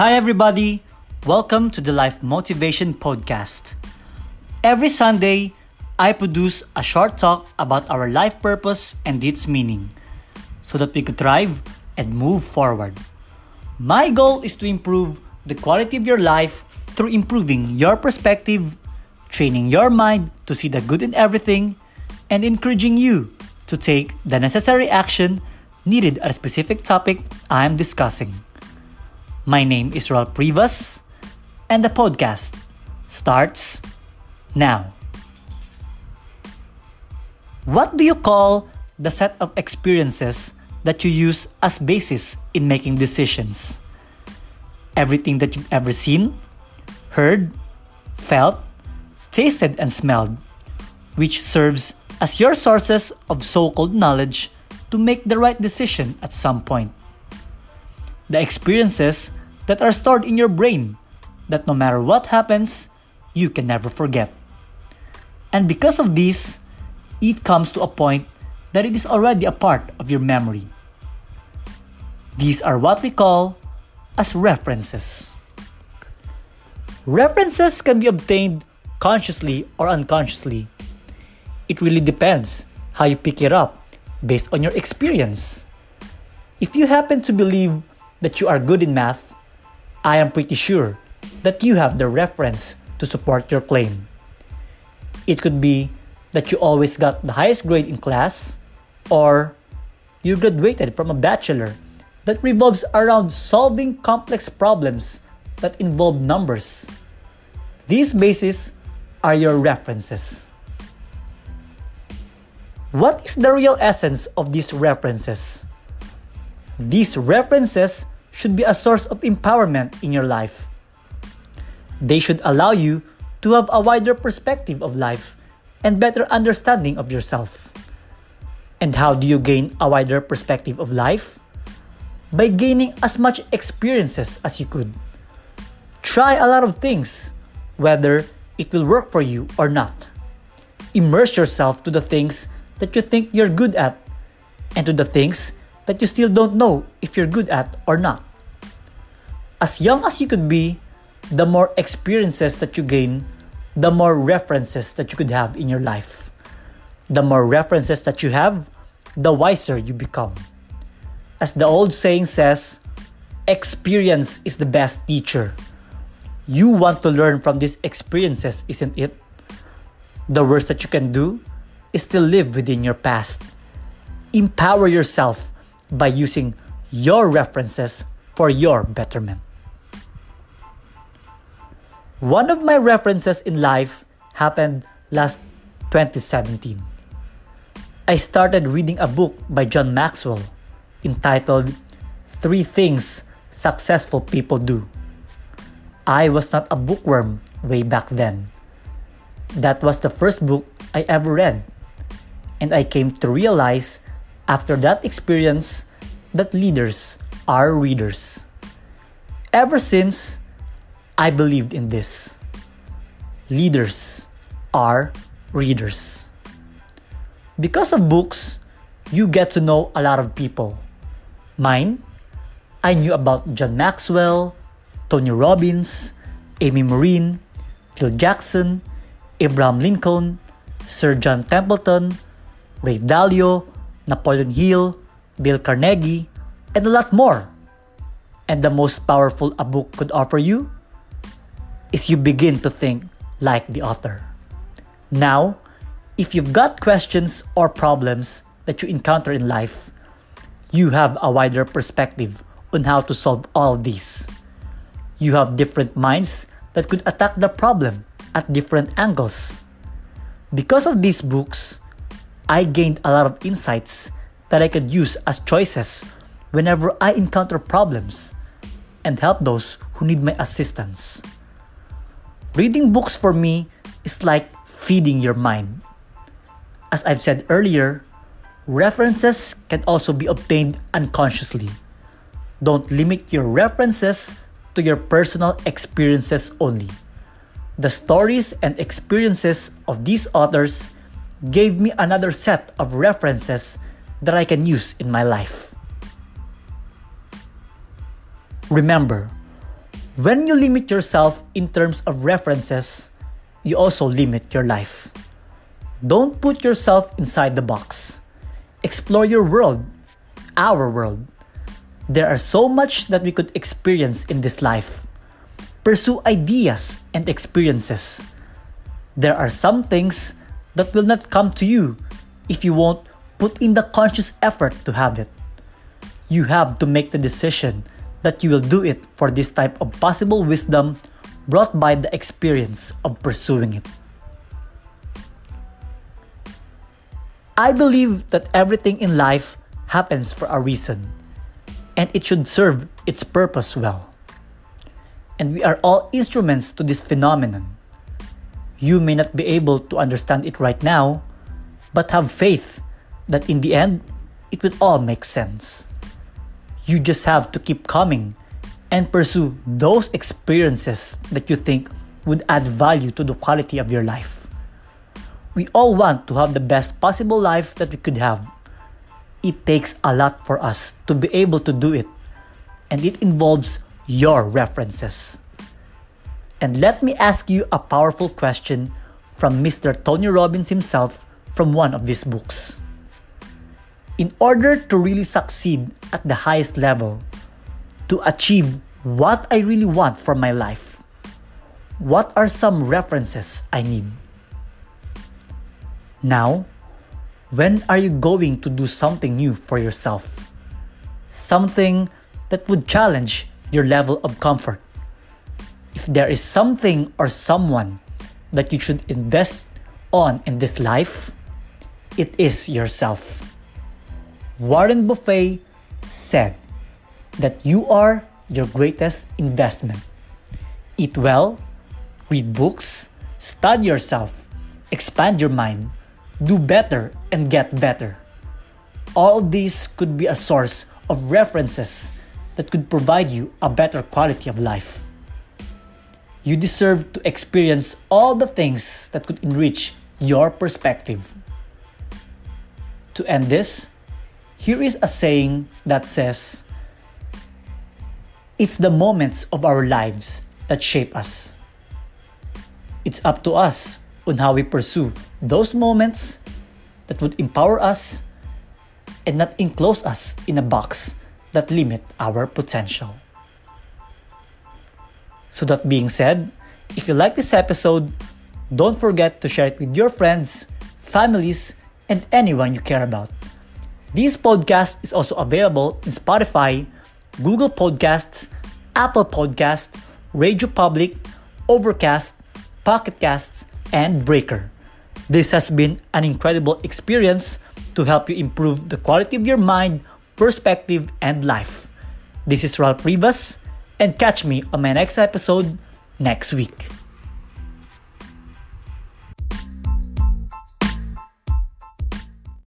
Hi, everybody. Welcome to the Life Motivation Podcast. Every Sunday, I produce a short talk about our life purpose and its meaning so that we could thrive and move forward. My goal is to improve the quality of your life through improving your perspective, training your mind to see the good in everything, and encouraging you to take the necessary action needed at a specific topic I am discussing. My name is Ralph Rivas, and the podcast starts now. What do you call the set of experiences that you use as basis in making decisions? Everything that you've ever seen, heard, felt, tasted, and smelled, which serves as your sources of so called knowledge to make the right decision at some point. The experiences that are stored in your brain that no matter what happens, you can never forget. And because of this, it comes to a point that it is already a part of your memory. These are what we call as references. References can be obtained consciously or unconsciously. It really depends how you pick it up based on your experience. If you happen to believe that you are good in math, I am pretty sure that you have the reference to support your claim. It could be that you always got the highest grade in class, or you graduated from a bachelor that revolves around solving complex problems that involve numbers. These bases are your references. What is the real essence of these references? These references should be a source of empowerment in your life. They should allow you to have a wider perspective of life and better understanding of yourself. And how do you gain a wider perspective of life? By gaining as much experiences as you could. Try a lot of things, whether it will work for you or not. Immerse yourself to the things that you think you're good at and to the things that you still don't know if you're good at or not. As young as you could be, the more experiences that you gain, the more references that you could have in your life. The more references that you have, the wiser you become. As the old saying says, experience is the best teacher. You want to learn from these experiences, isn't it? The worst that you can do is to live within your past. Empower yourself by using your references for your betterment. One of my references in life happened last 2017. I started reading a book by John Maxwell entitled Three Things Successful People Do. I was not a bookworm way back then. That was the first book I ever read and I came to realize after that experience that leaders are readers. Ever since, I believed in this. Leaders are readers. Because of books, you get to know a lot of people. Mine, I knew about John Maxwell, Tony Robbins, Amy Morin, Phil Jackson, Abraham Lincoln, Sir John Templeton, Ray Dalio, Napoleon Hill, Dale Carnegie, and a lot more. And the most powerful a book could offer you is you begin to think like the author. Now, if you've got questions or problems that you encounter in life, you have a wider perspective on how to solve all these. You have different minds that could attack the problem at different angles. Because of these books, I gained a lot of insights that I could use as choices whenever I encounter problems and help those who need my assistance. Reading books for me is like feeding your mind. As I've said earlier, references can also be obtained unconsciously. Don't limit your references to your personal experiences only. The stories and experiences of these authors gave me another set of references that I can use in my life. Remember, When you limit yourself in terms of references, you also limit your life. Don't put yourself inside the box. Explore your world, our world. There are so much that we could experience in this life. Pursue ideas and experiences. There are some things that will not come to you if you won't put in the conscious effort to have it. You have to make the decision that you will do it for this type of possible wisdom brought by the experience of pursuing it. I believe that everything in life happens for a reason, and it should serve its purpose well. And we are all instruments to this phenomenon. You may not be able to understand it right now, but have faith that in the end, it will all make sense. You just have to keep coming and pursue those experiences that you think would add value to the quality of your life. We all want to have the best possible life that we could have. It takes a lot for us to be able to do it, and it involves your references. And let me ask you a powerful question from Mr. Tony Robbins himself from one of these books. In order to really succeed at the highest level, to achieve what I really want for my life, what are some references I need? Now, when are you going to do something new for yourself? Something that would challenge your level of comfort. If there is something or someone that you should invest on in this life, it is yourself. Warren Buffett said that you are your greatest investment. Eat well, read books, study yourself, expand your mind, do better, and get better. All these could be a source of references that could provide you a better quality of life. You deserve to experience all the things that could enrich your perspective. To end this, here is a saying that says, It's the moments of our lives that shape us. It's up to us on how we pursue those moments that would empower us and not enclose us in a box that limit our potential. So that being said, if you like this episode, don't forget to share it with your friends, families, and anyone you care about. This podcast is also available in Spotify, Google Podcasts, Apple Podcasts, Radio Public, Overcast, Pocket Casts, and Breaker. This has been an incredible experience to help you improve the quality of your mind, perspective, and life. This is Ralph Rivas, and catch me on my next episode next week.